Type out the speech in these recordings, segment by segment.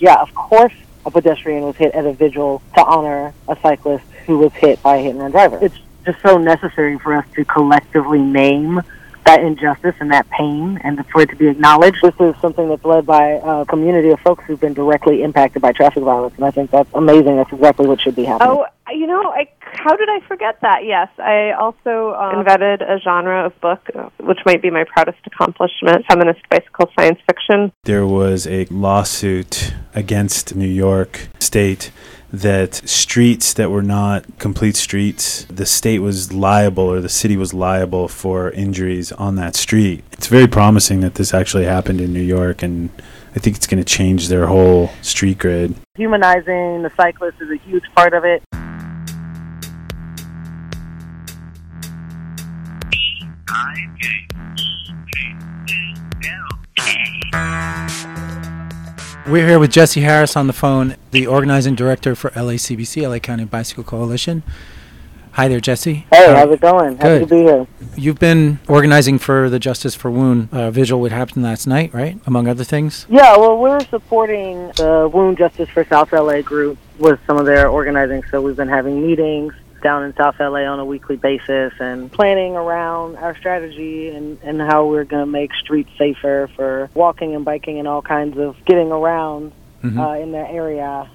yeah, of course a pedestrian was hit at a vigil to honor a cyclist who was hit by a hit and run driver. It's just so necessary for us to collectively name that injustice and that pain and for it to be acknowledged. This is something that's led by a community of folks who've been directly impacted by traffic violence, and I think that's amazing. That's exactly what should be happening. Oh, you know, I, how did I forget that? Yes, I also um, invented a genre of book, uh, which might be my proudest accomplishment, feminist bicycle science fiction. There was a lawsuit against New York State that streets that were not complete streets, the state was liable or the city was liable for injuries on that street. It's very promising that this actually happened in New York, and I think it's going to change their whole street grid. Humanizing the cyclist is a huge part of it. We're here with Jesse Harris on the phone, the organizing director for LACBC, LA County Bicycle Coalition. Hi there, Jesse. Hey, uh, how's it going? Happy good. to be here. You've been organizing for the Justice for Woon uh, vigil, what happened last night, right? Among other things. Yeah, well, we're supporting the Woon Justice for South LA group with some of their organizing. So we've been having meetings down in South LA on a weekly basis and planning around our strategy and, and how we're going to make streets safer for walking and biking and all kinds of getting around Mhm. uh, in that area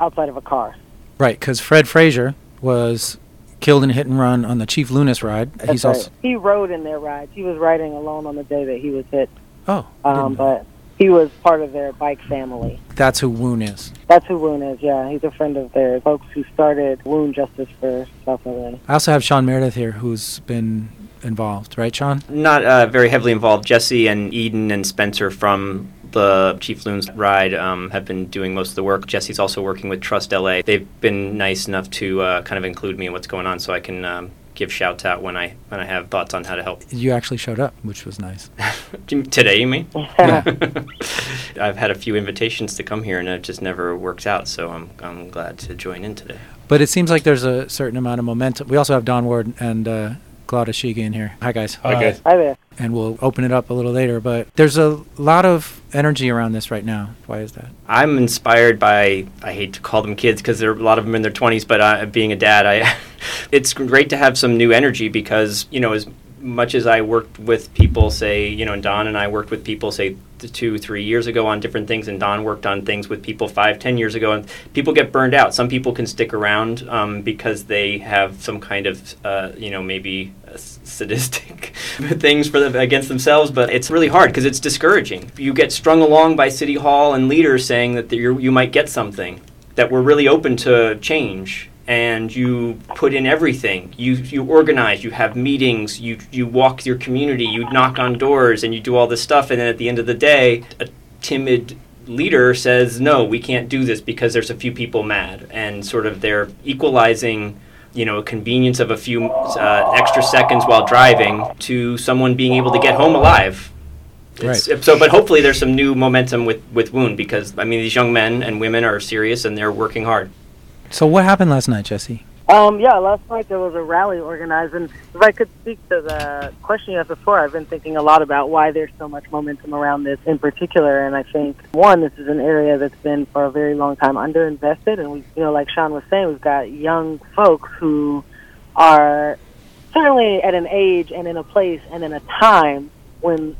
outside of a car. Right, because Fred Frazier was killed in a hit and run on the Chief Lunas ride. That's He's right. also he rode in their rides. He was riding alone on the day that he was hit, oh, um, but he was part of their bike family. that's who Woon is. That's who Woon is. Yeah, he's a friend of theirs. Folks who started Woon Justice for South LA. I also have Sean Meredith here, who's been involved, right, Sean? Not uh, very heavily involved. Jesse and Eden and Spencer from the Chief Loons ride um, have been doing most of the work. Jesse's also working with Trust LA. They've been nice enough to uh, kind of include me in what's going on, so I can um, give shouts out when I when I have thoughts on how to help. You actually showed up, which was nice. Today, you mean? I've had a few invitations to come here, and it just never works out. So I'm I'm glad to join in today. But it seems like there's a certain amount of momentum. We also have Don Ward and uh, Glauda Shiga in here. Hi, guys. Hi, guys. Hi there. And we'll open it up a little later. But there's a lot of energy around this right now. Why is that? I'm inspired by I hate to call them kids because there are a lot of them in their 20s, but uh, being a dad, I it's great to have some new energy because you know as much as I worked with people, say you know, and Don and I worked with people, say two, three years ago on different things, and Don worked on things with people five, ten years ago, and people get burned out. Some people can stick around um, because they have some kind of uh, you know maybe sadistic things for them against themselves, but it's really hard because it's discouraging. You get strung along by city hall and leaders saying that you you might get something that we're really open to change and you put in everything. You you organize you have meetings you you walk your community you knock on doors and you do all this stuff and then at the end of the day a timid leader says no we can't do this because there's a few people mad. And sort of they're equalizing you know convenience of a few uh, extra seconds while driving to someone being able to get home alive. It's, So, but hopefully there's some new momentum with with Woon because I mean these young men and women are serious and they're working hard. So what happened last night, Jesse? Um, yeah, last night there was a rally organized, and if I could speak to the question you asked before, I've been thinking a lot about why there's so much momentum around this in particular, and I think one, this is an area that's been for a very long time underinvested, and we, you know, like Sean was saying, we've got young folks who are certainly at an age and in a place and in a time when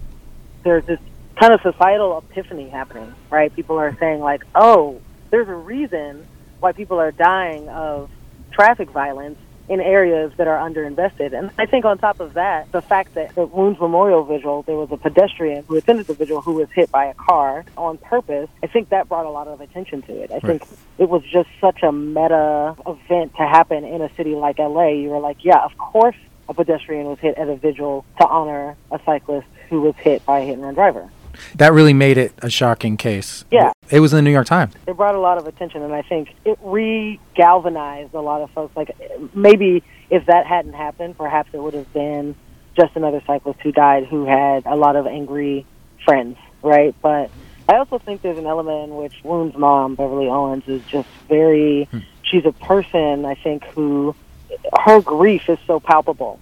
there's this kind of societal epiphany happening, right? People are saying like, oh, there's a reason why people are dying of traffic violence in areas that are underinvested. And I think on top of that, the fact that the Woons Memorial Vigil, there was a pedestrian who attended the vigil who was hit by a car on purpose, I think that brought a lot of attention to it. I think it was just such a meta event to happen in a city like LA. You were like, yeah, of course a pedestrian was hit at a vigil to honor a cyclist who was hit by a hit and run driver. That really made it a shocking case. Yeah. It was in the New York Times. it brought a lot of attention, and I think it re-galvanized a lot of folks. Like maybe if that hadn't happened, perhaps it would have been just another cyclist who died who had a lot of angry friends, right? But I also think there's an element in which Woon's mom, Beverly Owens, is just very. Hmm. She's a person I think who her grief is so palpable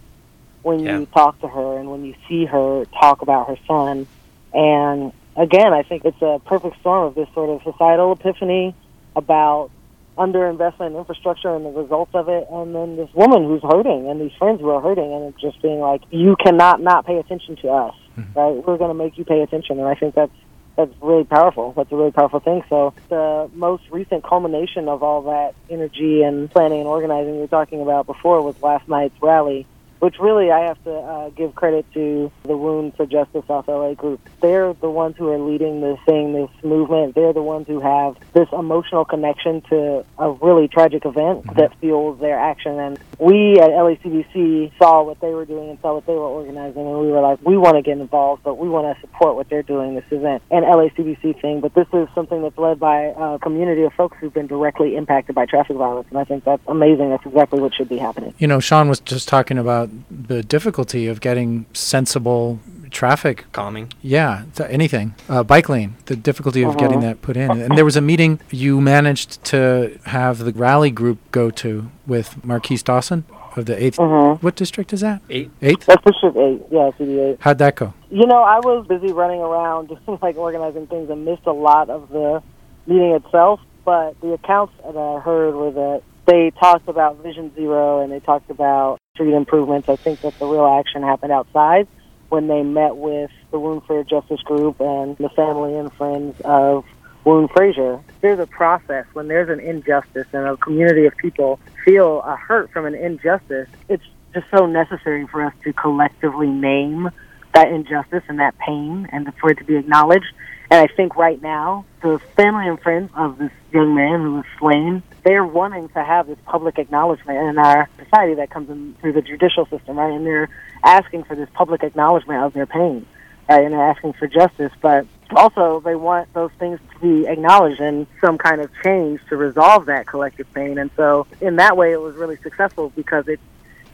when Yeah. you talk to her and when you see her talk about her son and again, I think it's a perfect storm of this sort of societal epiphany about underinvestment in infrastructure and the results of it, and then this woman who's hurting and these friends who are hurting, and it's just being like, you cannot not pay attention to us, mm-hmm. right? We're going to make you pay attention, and I think that's that's really powerful. That's a really powerful thing. So the most recent culmination of all that energy and planning and organizing we were talking about before was last night's rally which really I have to uh, give credit to the Woon for Justice South LA group. They're the ones who are leading this thing, this movement. They're the ones who have this emotional connection to a really tragic event mm-hmm. that fuels their action. And we at LACBC saw what they were doing and saw what they were organizing, and we were like, we want to get involved, but we want to support what they're doing, this event, and LACBC thing. But this is something that's led by a community of folks who've been directly impacted by traffic violence, and I think that's amazing. That's exactly what should be happening. You know, Sean was just talking about the difficulty of getting sensible traffic calming. Yeah, anything. Uh, bike lane, the difficulty of uh-huh. getting that put in. And there was a meeting you managed to have the rally group go to with Marqueece Dawson of the 8th. Uh-huh. What district is that? Eight. Eighth? That's District 8, yeah, CD 8. How'd that go? You know, I was busy running around, just like organizing things and missed a lot of the meeting itself. But the accounts that I heard were that they talked about Vision Zero and they talked about street improvements. I think that the real action happened outside when they met with the Woon for Justice group and the family and friends of Woon Frazier. There's a process when there's an injustice and a community of people feel a hurt from an injustice. It's just so necessary for us to collectively name that injustice and that pain and for it to be acknowledged. And I think right now, the family and friends of this young man who was slain they're wanting to have this public acknowledgement in our society that comes in through the judicial system, right? And they're asking for this public acknowledgement of their pain, right? And they're asking for justice, but also they want those things to be acknowledged and some kind of change to resolve that collective pain. And so, in that way, it was really successful because it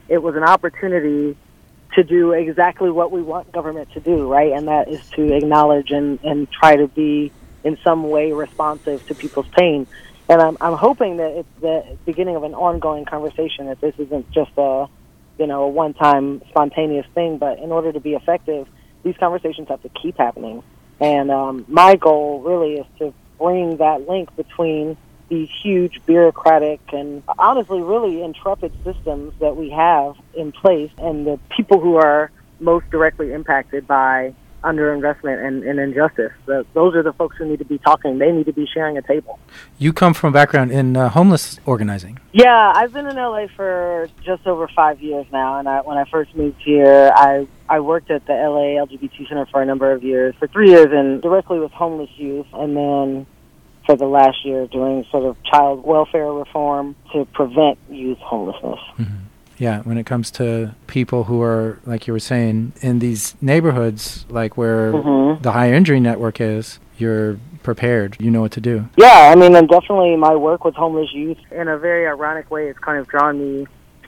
it was an opportunity to do exactly what we want government to do, right? And that is to acknowledge and and try to be in some way responsive to people's pain and I'm I'm hoping that it's the beginning of an ongoing conversation. That this isn't just a you know a one time spontaneous thing, but in order to be effective, these conversations have to keep happening. And um, my goal really is to bring that link between these huge bureaucratic and honestly really intrepid systems that we have in place and the people who are most directly impacted by underinvestment and, and injustice. The, those are the folks who need to be talking. They need to be sharing a table. You come from a background in uh, homeless organizing. Yeah, I've been in LA for just over five years now. And I, when I first moved here, I I worked at the LA LGBT Center for a number of years, for three years, and directly with homeless youth, and then for the last year doing sort of child welfare reform to prevent youth homelessness. Mm-hmm. Yeah, when it comes to people who are, like you were saying, in these neighborhoods, like where mm-hmm. the high injury network is, you're prepared. You know what to do. Yeah, I mean, and definitely my work with homeless youth, in a very ironic way, it's kind of drawn me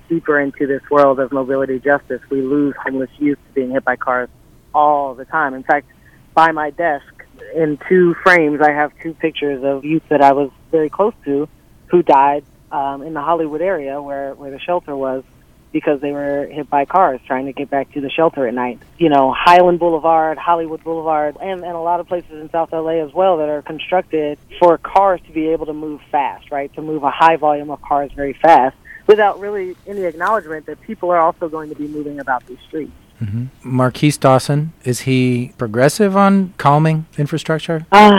deeper into this world of mobility justice. We lose homeless youth to being hit by cars all the time. In fact, by my desk, in two frames, I have two pictures of youth that I was very close to who died um, in the Hollywood area where, where the shelter was because they were hit by cars trying to get back to the shelter at night. You know, Highland Boulevard, Hollywood Boulevard, and, and a lot of places in South LA as well that are constructed for cars to be able to move fast, right? To move a high volume of cars very fast without really any acknowledgement that people are also going to be moving about these streets. Mm-hmm. Marqueece Dawson, is he progressive on calming infrastructure? Uh,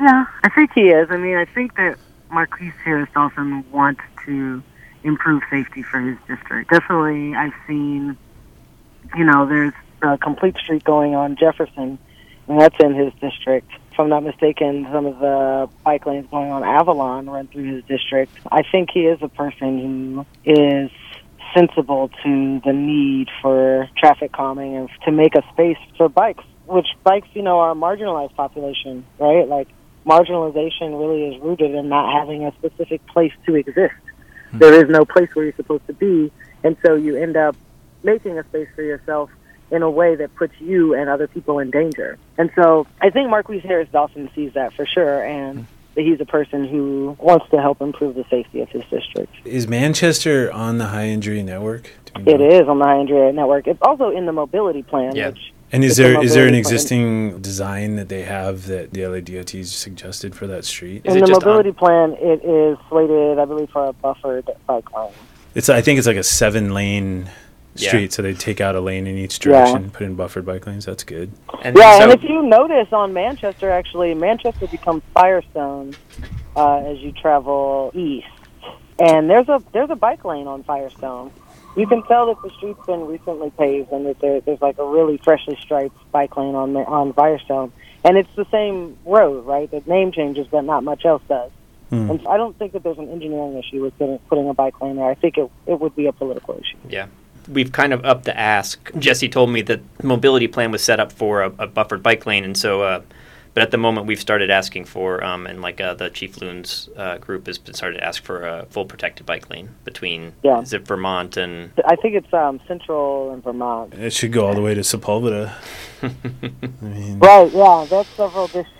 yeah, I think he is. I mean, I think that Marqueece Harris Dawson wants to improve safety for his district. Definitely, I've seen, you know, there's a complete street going on Jefferson, and that's in his district. If I'm not mistaken, some of the bike lanes going on Avalon run through his district. I think he is a person who is sensible to the need for traffic calming and to make a space for bikes, which bikes, you know, are a marginalized population, right? Like, marginalization really is rooted in not having a specific place to exist. Hmm. There is no place where you're supposed to be, and so you end up making a space for yourself in a way that puts you and other people in danger. And so I think Marqueece Harris Dawson sees that for sure, and hmm. He's a person who wants to help improve the safety of his district. Is Manchester on the high injury network? It is on the high injury network. It's also in the mobility plan, yeah. which And is there is there an existing design that they have that the LA DOT suggested for that street? Is In the mobility on? plan, it is slated, I believe, for a buffered bike lane. It's I think it's like a seven lane street, yeah. so they take out a lane in each direction, yeah. put in buffered bike lanes. That's good. And yeah, so and if you notice on Manchester, actually, Manchester becomes Firestone uh, as you travel east, and there's a there's a bike lane on Firestone. You can tell that the street's been recently paved, and that there, there's like a really freshly striped bike lane on on Firestone, and it's the same road, right? The name changes, but not much else does. Hmm. And I don't think that there's an engineering issue with putting a bike lane there. I think it it would be a political issue. Yeah we've kind of upped the ask. Jesse told me that the mobility plan was set up for a, a buffered bike lane, and so. Uh, but at the moment, we've started asking for, um, and like uh, the Chief Loons uh, group has started to ask for a full protected bike lane between yeah. is it Vermont and I think it's um, Central and Vermont. It should go all the way to Sepulveda. I mean, right? Yeah, that's several districts.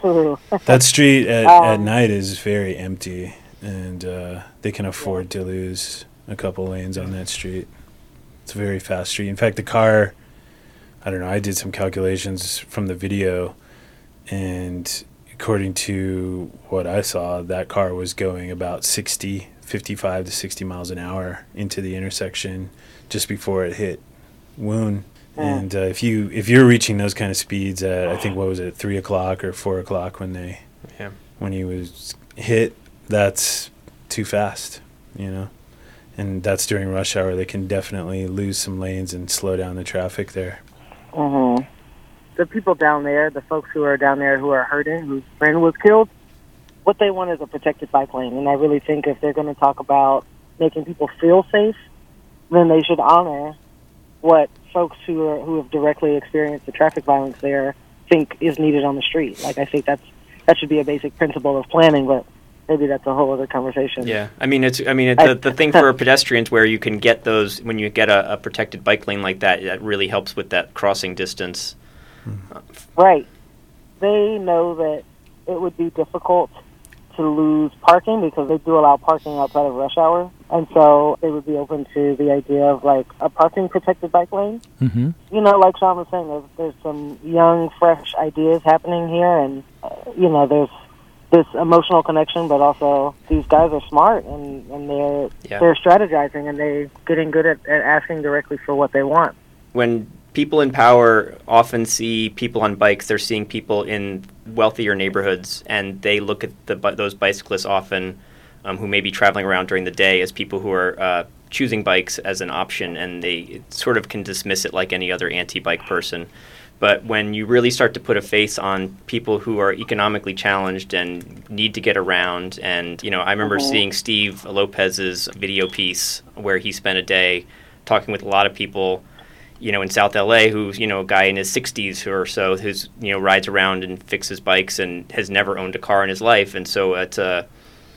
that street at, um, at night is very empty, and uh, they can afford to lose a couple lanes on that street. It's a very fast street. In fact, the car, I don't know, I did some calculations from the video, and according to what I saw, that car was going about 60, 55 to 60 miles an hour into the intersection just before it hit Woon. And uh, if you if you're reaching those kind of speeds at I think what was it three o'clock or four o'clock when they yeah. when he was hit, that's too fast, you know and that's during rush hour. They can definitely lose some lanes and slow down the traffic there. Mm-hmm. The people down there, the folks who are down there who are hurting, whose friend was killed, what they want is a protected bike lane. And I really think if they're going to talk about making people feel safe, then they should honor what folks who are who have directly experienced the traffic violence there think is needed on the street. Like I think that's that should be a basic principle of planning, but maybe that's a whole other conversation. Yeah, I mean, it's I mean, the, the thing for pedestrians where you can get those when you get a, a, protected bike lane like that, that really helps with that crossing distance. Right. They know that it would be difficult to lose parking because they do allow parking outside of rush hour, and so they would be open to the idea of like a parking protected bike lane. Mm-hmm. You know, like Sean was saying, there's, there's some young, fresh ideas happening here, and uh, you know, there's this emotional connection, but also these guys are smart and, and they're yeah. they're strategizing and they're getting good at, at asking directly for what they want. When people in power often see people on bikes, they're seeing people in wealthier neighborhoods, and they look at the, those bicyclists often um, who may be traveling around during the day as people who are uh, choosing bikes as an option, and they sort of can dismiss it like any other anti-bike person. But when you really start to put a face on people who are economically challenged and need to get around, and you know, I remember mm-hmm. seeing Steve Lopez's video piece where he spent a day talking with a lot of people, you know, in South LA who's you know a guy in his 60s or so who's you know rides around and fixes bikes and has never owned a car in his life, and so it's a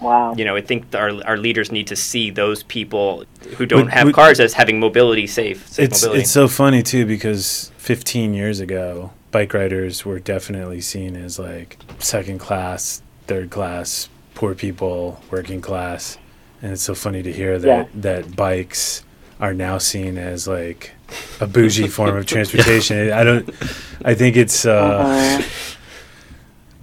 Wow. You know, I think our, our leaders need to see those people who don't have we, cars as having mobility safe. safe it's mobility. it's so funny too because 15 years ago, bike riders were definitely seen as like second class, third class, poor people, working class, and it's so funny to hear that yeah. that bikes are now seen as like a bougie form of transportation. I don't. I think it's. Uh, uh-huh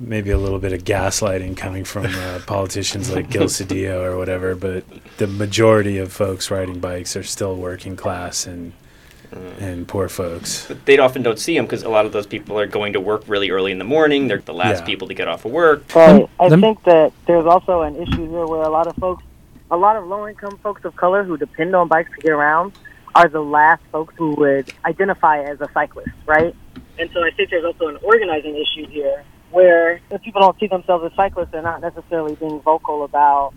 maybe a little bit of gaslighting coming from uh, politicians like Gil Cedillo or whatever, but the majority of folks riding bikes are still working class and mm. and poor folks. But they often don't see them because a lot of those people are going to work really early in the morning. They're the last yeah. people to get off of work. Right. I think that there's also an issue here where a lot of folks, a lot of low-income folks of color who depend on bikes to get around, are the last folks who would identify as a cyclist, right? And so I think there's also an organizing issue here where if people don't see themselves as cyclists, they're not necessarily being vocal about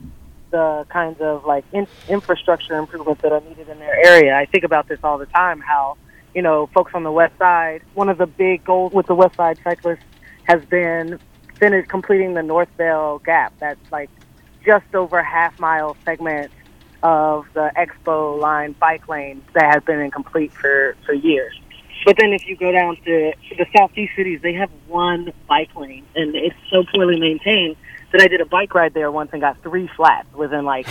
the kinds of like in- infrastructure improvements that are needed in their area. I think about this all the time. How you know, folks on the west side. One of the big goals with the west side cyclists has been finished completing the Northvale Gap. That's like just over half mile segment of the Expo line bike lane that has been incomplete for for years. But then if you go down to the southeast cities, they have one bike lane, and it's so poorly maintained that I did a bike ride there once and got three flats within like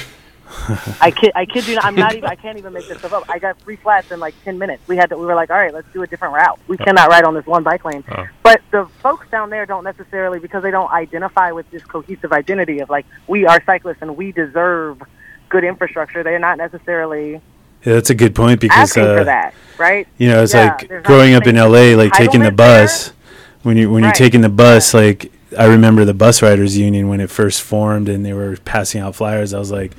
I kid, I kid you not. I'm not even. I can't even make this stuff up. I got three flats in like ten minutes. We had to. We were like, all right, let's do a different route. We cannot ride on this one bike lane. Oh. But the folks down there don't necessarily because they don't identify with this cohesive identity of like we are cyclists and we deserve good infrastructure. They're not necessarily Yeah, that's a good point because uh, for that, right? you know it's Yeah, like growing up in LA, like taking the entitlement there. bus. When you when you're taking the bus, like I remember the bus riders union when it first formed and they were passing out flyers. I was like,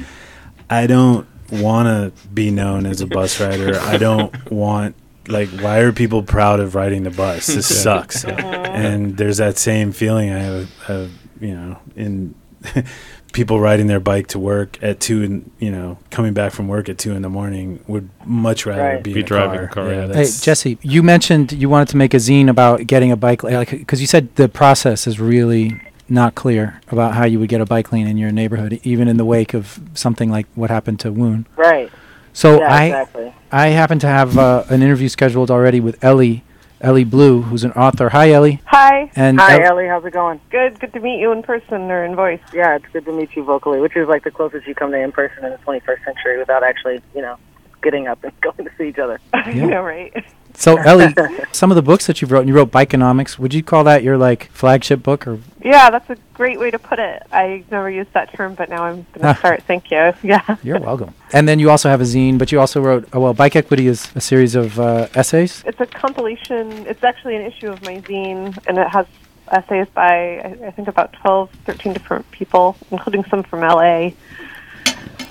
I don't want to be known as a bus rider. I don't want like why are people proud of riding the bus? This Yeah. sucks. Uh-huh. And there's that same feeling I have, have you know, in people riding their bike to work at two and you know coming back from work at two in the morning would much rather Right. be, Be a driving car. a car, Yeah, yeah. Hey, that's- Jesse, you mentioned you wanted to make a zine about getting a bike lane, like because you said the process is really not clear about how you would get a bike lane in your neighborhood, even in the wake of something like what happened to Woon. Right. So yeah, I exactly. I happen to have uh, an interview scheduled already with Elly Elly Blue, who's an author. Hi, Elly. Hi. And Hi, El- Elly. How's it going? Good. Good to meet you in person or in voice. Yeah, it's good to meet you vocally, which is like the closest you come to in person in the 21st century without actually, you know, getting up and going to see each other. you know, right? So Elly, some of the books that you've written, you wrote Bikenomics. Would you call that your like flagship book, or Yeah, that's a great way to put it. I never used that term, but now I'm going to start. Thank you. Yeah. you're welcome. And then you also have a zine, but you also wrote oh, well, Bike Equity is a series of uh, essays. It's a compilation. It's actually an issue of my zine, and it has essays by, I, I think, about 12, 13 different people, including some from LA.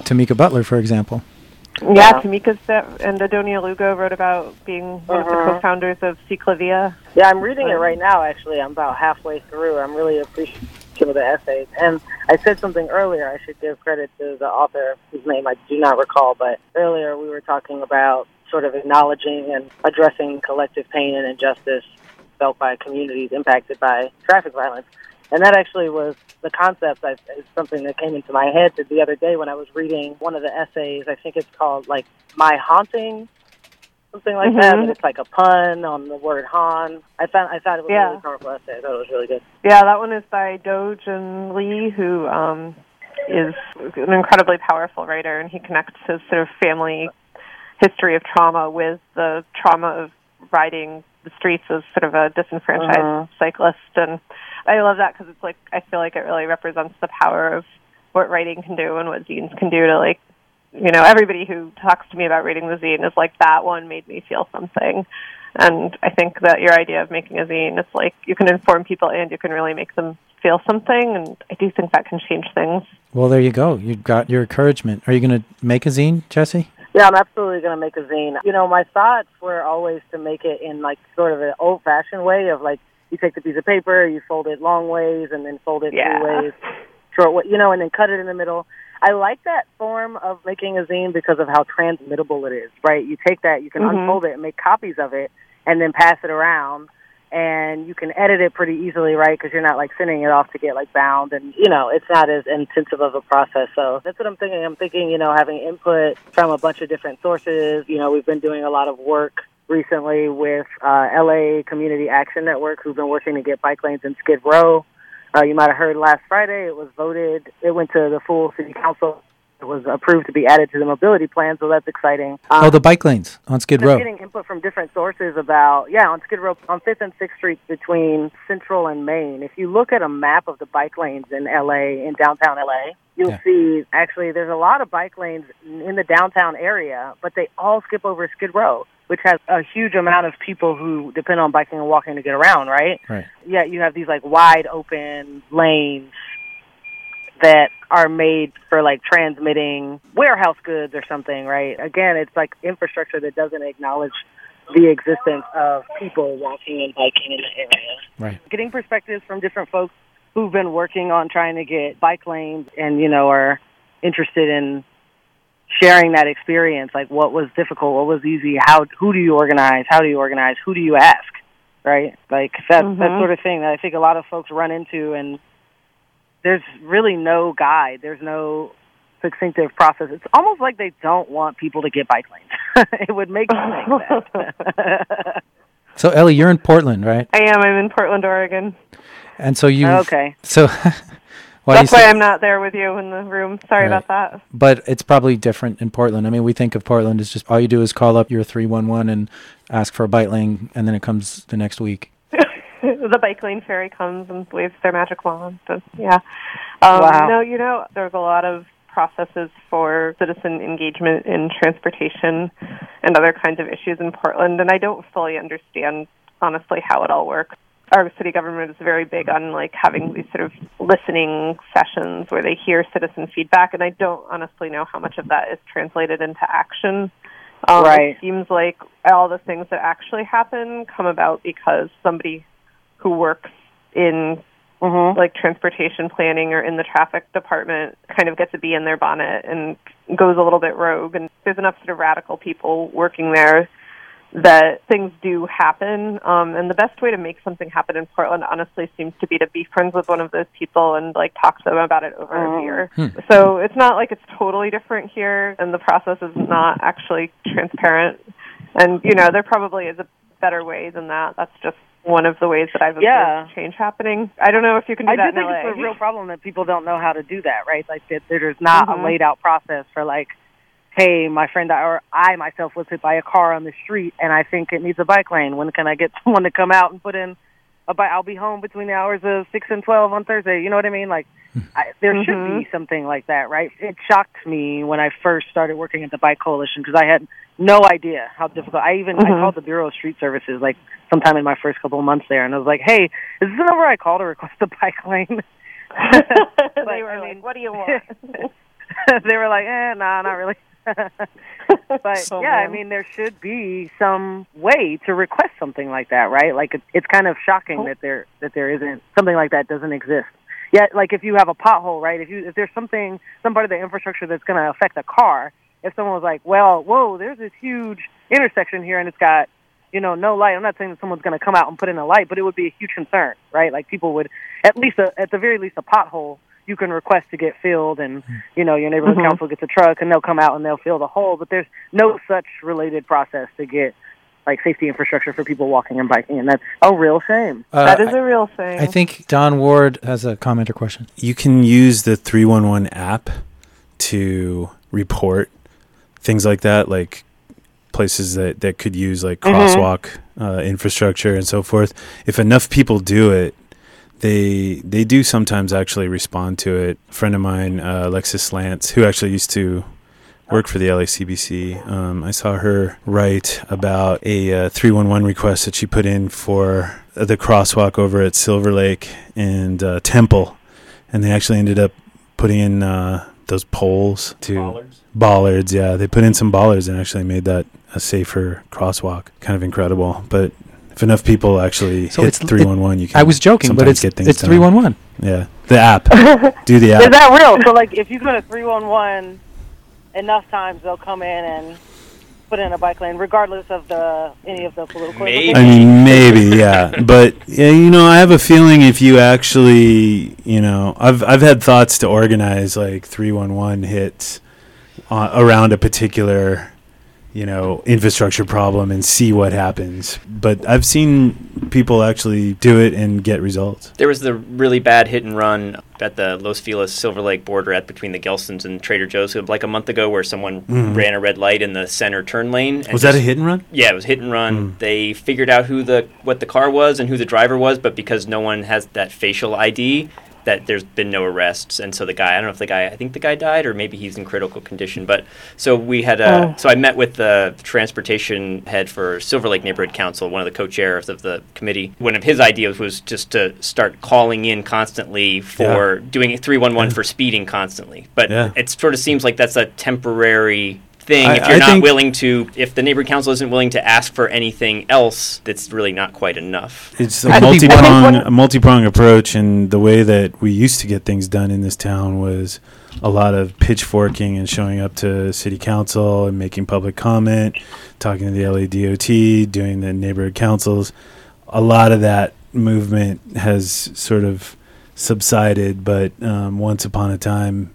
Tamika Butler, for example. Yeah, Yeah. Tamika and Adonia Lugo wrote about being one of the Uh-huh. co-founders of Ciclavia. Yeah, I'm reading it Um, right now, actually. I'm about halfway through. I'm really appreciative of the essays. And I said something earlier. I should give credit to the author, whose name I do not recall, but earlier we were talking about sort of acknowledging and addressing collective pain and injustice felt by communities impacted by traffic violence. And that actually was the concept. I, is something that came into my head the other day when I was reading one of the essays. I think it's called like "My Haunting," something like that. Mhm. But it's like a pun on the word "han." I found I thought it was a really powerful essay. I thought it was really good. Yeah, that one is by Dojin Lee, who um, is an incredibly powerful writer, and he connects his sort of family history of trauma with the trauma of riding the streets as sort of a disenfranchised Uh-huh. cyclist. And I love that because it's like I feel like it really represents the power of what writing can do and what zines can do to like you know everybody who talks to me about reading the zine is like that one made me feel something and i think that your idea of making a zine is like you can inform people and you can really make them feel something and i do think that can change things Well, there you go. You got your encouragement. Are you going to make a zine, Jesse? Yeah, I'm absolutely going to make a zine. You know, my thoughts were always to make it in like sort of an old-fashioned way of like you take the piece of paper, you fold it long ways, and then fold it Yeah. two ways, short way, you know, and then cut it in the middle. I like that form of making a zine because of how transmittable it is. Right? You take that, you can Mhm. unfold it and make copies of it, and then pass it around. And you can edit it pretty easily, right? Because you're not like sending it off to get like bound, and you know it's not as intensive of a process. So that's what I'm thinking. I'm thinking, you know, having input from a bunch of different sources. You know, we've been doing a lot of work recently with uh, LA Community Action Network, who've been working to get bike lanes in Skid Row. Uh, you might have heard last Friday it was voted. It went to the full city council. It was approved to be added to the mobility plan, so that's exciting. Um, oh, the bike lanes on Skid Row. getting input from different sources about yeah on Skid Row on Fifth and Sixth Street between Central and Main. If you look at a map of the bike lanes in LA in downtown LA, you'll Yeah. see actually there's a lot of bike lanes in the downtown area, but they all skip over Skid Row, which has a huge amount of people who depend on biking and walking to get around, right? Right. Yeah, you have these like wide open lanes that are made for like transmitting warehouse goods or something, right? Again, it's like infrastructure that doesn't acknowledge the existence of people walking and biking in the area. Right. Getting perspectives from different folks who've been working on trying to get bike lanes and, you know, are interested in sharing that experience, like what was difficult, what was easy, how who do you organize, how do you organize, who do you ask, right? Like that that Mhm. sort of thing that I think a lot of folks run into, and there's really no guide, there's no succinctive process. It's almost like they don't want people to get bike lanes. it would make sense. think that. So Elly, you're in Portland, right? i am i'm in portland oregon And so you okay. So, Why do you That's why I'm not there with you in the room. Sorry Right. about that. But it's probably different in Portland. I mean, we think of Portland as just all you do is call up your 311 and ask for a bike lane, and then it comes the next week. the bike lane fairy comes and waves their magic wand. And, yeah. Um, Wow. No, you know, there's a lot of processes for citizen engagement in transportation and other kinds of issues in Portland, and I don't fully understand, honestly, how it all works. Our city government is very big on like having these sort of listening sessions where they hear citizen feedback, and I don't honestly know how much of that is translated into action. Um, Right. It seems like all the things that actually happen come about because somebody who works in Mhm. like transportation planning or in the traffic department kind of gets a bee in their bonnet and goes a little bit rogue and there's enough sort of radical people working there that things do happen um and the best way to make something happen in Portland honestly seems to be to be friends with one of those people and like talk to them about it over a beer. So it's not like it's totally different here and the process is not actually transparent and you know there probably is a better way than that. That's just one of the ways that I've observed Yeah. change happening. I don't know if you can do I that do in think LA. it's a real problem that people don't know how to do that, right? Like that there's not Mhm. a laid out process for like, hey, my friend or I myself was hit by a car on the street and I think it needs a bike lane. When can I get someone to come out and put in a bike? I'll be home between the hours of six and twelve on Thursday. You know what I mean? Like, I, there should be Mhm. something like that, right? It shocked me when I first started working at the Bike Coalition because I had no idea how difficult. I even I Mhm. called the Bureau of Street Services like sometime in my first couple of months there, and I was like, "Hey, is this the number I call to request a bike lane?" they But, were I like, mean- "What do you want?" they were like, "Eh, nah, not really." but Oh, yeah, I mean, there should be some way to request something like that, right? Like, it, it's kind of shocking Oh. that there that there isn't something like that doesn't exist. Yet, like if you have a pothole, right? If you if there's something some part of the infrastructure that's going to affect a car, if someone was like, "Well, whoa, there's this huge intersection here, and it's got." You know, no light. I'm not saying that someone's going to come out and put in a light, but it would be a huge concern, right? Like people would, at least, a, at the very least, a pothole you can request to get filled, and you know your neighborhood Mhm. council gets a truck and they'll come out and they'll fill the hole. But there's no such related process to get like safety infrastructure for people walking and biking, and that's a real shame. Uh, that is a real shame. I think Don Ward has a comment or question. You can use the 311 app to report things like that, like places that, that could use like Mhm. crosswalk uh, infrastructure and so forth. If enough people do it, they they do sometimes actually respond to it. A friend of mine, uh, Alexis Lance, who actually used to work for the LACBC, um, I saw her write about a uh, 311 request that she put in for the crosswalk over at Silver Lake and uh, Temple, and they actually ended up putting in uh, those poles to bollards. Yeah, they put in some bollards and actually made that a safer crosswalk. Kind of incredible, but. If enough people actually So hit it's- it- 311, you can. I was joking, but it's get things it's done. 311. Yeah, the app. Do the app. Is that real? So like, if you go to three one one, enough times they'll come in and put in a bike lane, regardless of the any of the political. Maybe. I mean, maybe, yeah, but yeah, you know, I have a feeling if you actually, you know, I've I've had thoughts to organize like three one one hits uh, around a particular, you know, infrastructure problem and see what happens. But I've seen people actually do it and get results. There was the really bad hit and run at the Los Feliz Silver Lake border at between the Gelsons and Trader Joe's like a month ago where someone Mhm. ran a red light in the center turn lane. and Was that a hit and run? Yeah, it was hit and run. Mm. They figured out who the what the car was and who the driver was, but because no one has that facial ID, that there's been no arrests. And so the guy, I don't know if the guy, I think the guy died or maybe he's in critical condition. But so we had a, Oh. so I met with the transportation head for Silver Lake Neighborhood Council, one of the co-chairs of the committee. One of his ideas was just to start calling in constantly for doing 311 Yeah. for speeding constantly. But Yeah. it sort of seems like that's a temporary thing I- if you're I not think- willing to if the neighborhood council isn't willing to ask for anything else that's really not quite enough It's a I'd be multi willing- prong a multi prong approach, and the way that we used to get things done in this town was a lot of pitchforking and showing up to city council and making public comment, talking to the LADOT, doing the neighborhood councils. A lot of that movement has sort of subsided, but um, once upon a time,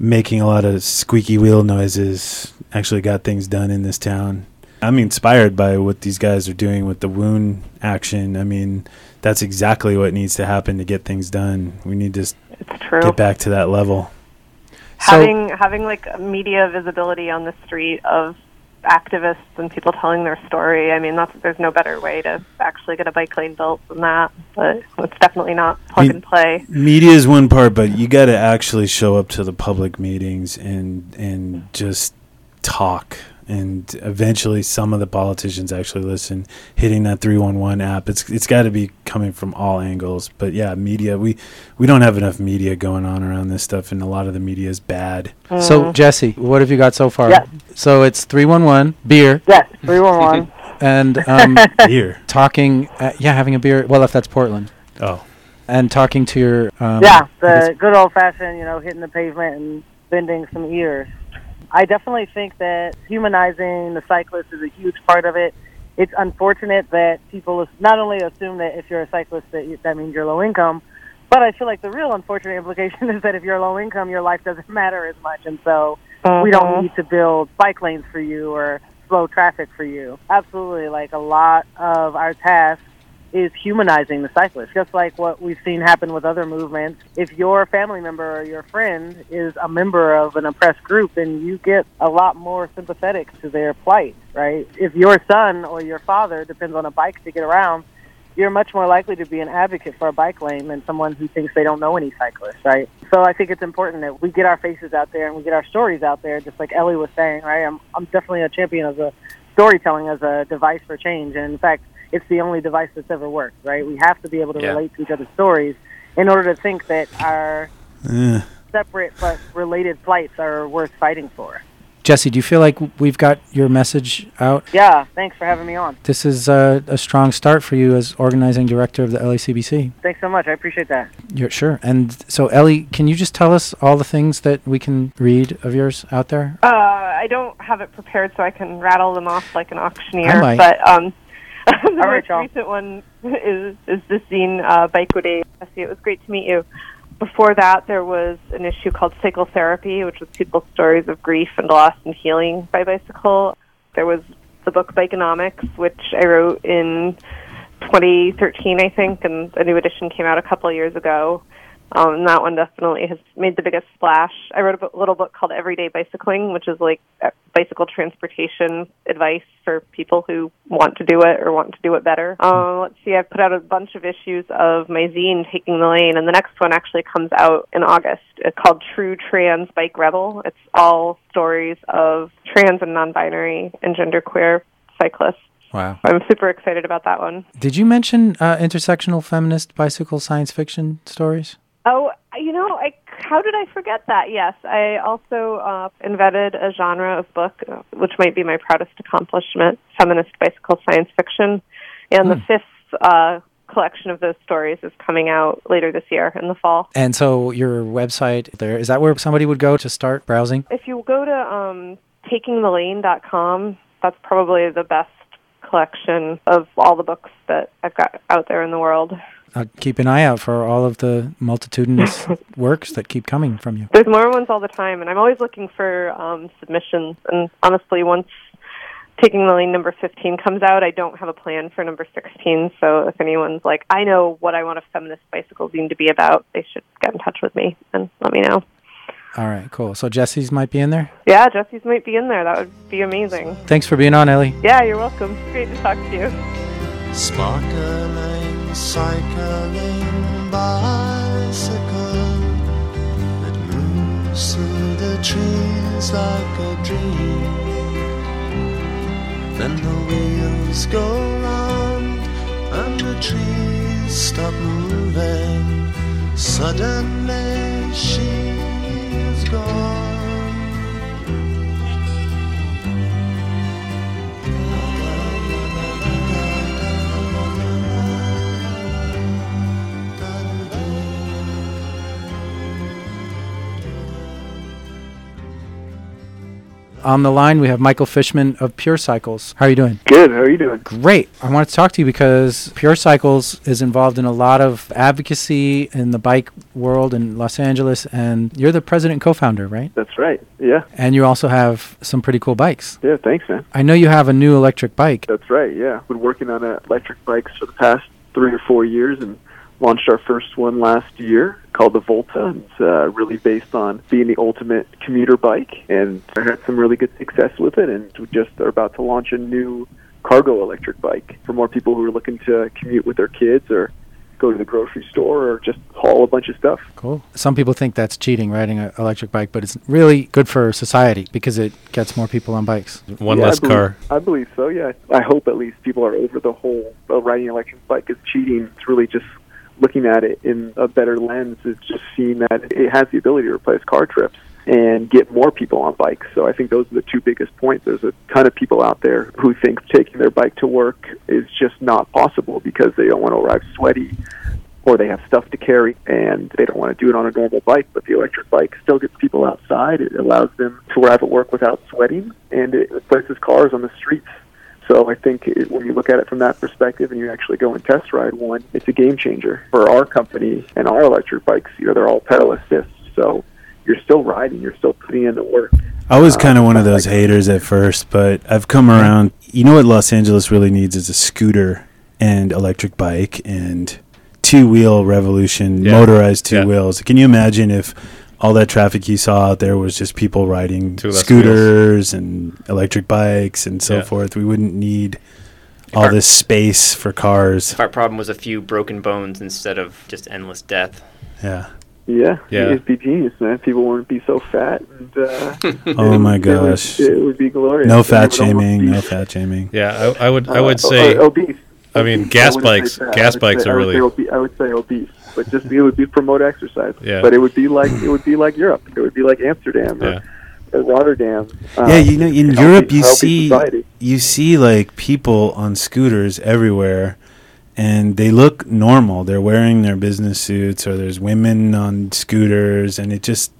making a lot of squeaky wheel noises actually got things done in this town. I'm inspired by what these guys are doing with the Woon action. I mean, that's exactly what needs to happen to get things done. We need to s- It's true. get back to that level. So- having having like media visibility on the street of activists and people telling their story. I mean, that's there's no better way to actually get a bike lane built than that. But it's definitely not plug and play. Media is one part, but you got to actually show up to the public meetings and and just talk. And eventually, some of the politicians actually listen. Hitting that three one one app, it's it's got to be coming from all angles. But yeah, media we we don't have enough media going on around this stuff, and a lot of the media is bad. So Jesse, what have you got so far? Yeah. So it's three one one beer Yes, three one one. and um, Here, talking. Uh, yeah, having a beer. Well, if that's Portland, oh, and talking to your. Um, Yeah, the good old fashioned, you know, hitting the pavement and bending some ears. I definitely think that humanizing the cyclist is a huge part of it. It's unfortunate that people not only assume that if you're a cyclist that you, that means you're low income, but I feel like the real unfortunate implication is that if you're low income, your life doesn't matter as much, and so we don't Mhm. need to build bike lanes for you or slow traffic for you. Absolutely, like a lot of our task is humanizing the cyclist, just like what we've seen happen with other movements. If your family member or your friend is a member of an oppressed group, then you get a lot more sympathetic to their plight, right? If your son or your father depends on a bike to get around, you're much more likely to be an advocate for a bike lane than someone who thinks they don't know any cyclists, right? So I think it's important that we get our faces out there and we get our stories out there, just like Elly was saying, right? I'm I'm definitely a champion of the storytelling as a device for change, and in fact, it's the only device that's ever worked, right? We have to be able to Yeah. relate to each other's stories in order to think that our separate but related flights are worth fighting for. Jesse, do you feel like we've got your message out? Yeah, thanks for having me on. This is uh, a strong start for you as organizing director of the LACBC. Thanks so much. I appreciate that. You're sure. And so, Elly, can you just tell us all the things that we can read of yours out there? Uh, I don't have it prepared, so I can rattle them off like an auctioneer. I might. But um, the All right, most y'all. recent one is is this zine, uh. Jesse, it was great to meet you. Before that, there was an issue called Cycle Therapy, which was people's stories of grief and loss and healing by bicycle. There was the book Bikenomics, which I wrote in 2013, I think, and a new edition came out a couple of years ago. Um, and that one definitely has made the biggest splash. I wrote a little book called Everyday Bicycling, which is like uh, bicycle transportation advice for people who want to do it or want to do it better. Um, let's see, I've put out a bunch of issues of my zine, Taking the Lane, and the next one actually comes out in August. It's called True Trans Bike Rebel. It's all stories of trans and non-binary and genderqueer cyclists. Wow. I'm super excited about that one. Did you mention uh, intersectional feminist bicycle science fiction stories? Oh, you know, I how did I forget that? Yes, I also uh, invented a genre of book, uh, which might be my proudest accomplishment: feminist bicycle science fiction. And the fifth uh, collection of those stories is coming out later this year in the fall. And so, your website there is that where somebody would go to start browsing? If you go to um, takingthelane.com, that's probably the best collection of all the books that I've got out there in the world. Uh, keep an eye out for all of the multitudinous works that keep coming from you. There's more ones all the time, and I'm always looking for um, submissions. And honestly, once taking the lane number 15 comes out, I don't have a plan for number 16. So if anyone's like, I know what I want a feminist bicycle zine to be about, they should get in touch with me and let me know. All right, cool. So Jesse's might be in there. Yeah, Jesse's might be in there. That would be amazing. Thanks for being on, Elly. Yeah, you're welcome. Great to talk to you. Sparkling, cycling bicycle that moves through the trees like a dream. Then the wheels go round and the trees stop moving. Suddenly she's gone. On the line, we have Michael Fishman of Pure Cycles. How are you doing? Good. How are you doing? Great. I want to talk to you because Pure Cycles is involved in a lot of advocacy in the bike world in Los Angeles, and you're the president and co-founder, right? That's right. Yeah. And you also have some pretty cool bikes. Yeah. Thanks, man. I know you have a new electric bike. That's right. Yeah. Been working on uh, electric bikes for the past three or four years, and launched our first one last year called the Volta. It's uh, really based on being the ultimate commuter bike, and I had some really good success with it. And we just are about to launch a new cargo electric bike for more people who are looking to commute with their kids or go to the grocery store or just haul a bunch of stuff. Cool. Some people think that's cheating riding an electric bike, but it's really good for society because it gets more people on bikes. One Yeah, less I believe, car. I believe so. Yeah, I hope at least people are over the whole uh, riding an electric bike is cheating. It's really just looking at it in a better lens. It's just seeing that it has the ability to replace car trips and get more people on bikes. So I think those are the two biggest points. There's a ton of people out there who think taking their bike to work is just not possible because they don't want to arrive sweaty or they have stuff to carry and they don't want to do it on a normal bike, but the electric bike still gets people outside. It allows them to arrive at work without sweating and it replaces cars on the streets. So I think it, when you look at it from that perspective and you actually go and test ride one, it's a game changer for our company and our electric bikes. You know, they're all pedal assist, so you're still riding, you're still putting in the work. I was Uh, kind of one of like- those haters at first, but I've come around. You know what Los Angeles really needs is a scooter and electric bike and two wheel revolution, Yeah. motorized two Yeah. wheels. Can you imagine if all that traffic you saw out there was just people riding Two less scooters and electric bikes and so Yeah. forth? We wouldn't need all our- this space for cars. If our problem was a few broken bones instead of just endless death. Yeah. Yeah, Yeah. it'd be genius, man. People wouldn't be so fat, and uh, Oh it- my it would- gosh. it would, be glorious. No fat it would almost shaming. No fat shaming. Yeah, I, I would. I uh, would say. uh, obese. I mean, gas wouldn't bikes- gas bikes say- are I really- say obe- I would say obese, but just it would be promote exercise. Yeah. But it would be like it would be like Europe. It would be like Amsterdam or, Yeah. or Rotterdam. uh, Yeah, you know, in healthy- Europe, you see society. you see like people on scooters everywhere, and they look normal. They're wearing their business suits, or there's women on scooters, and it just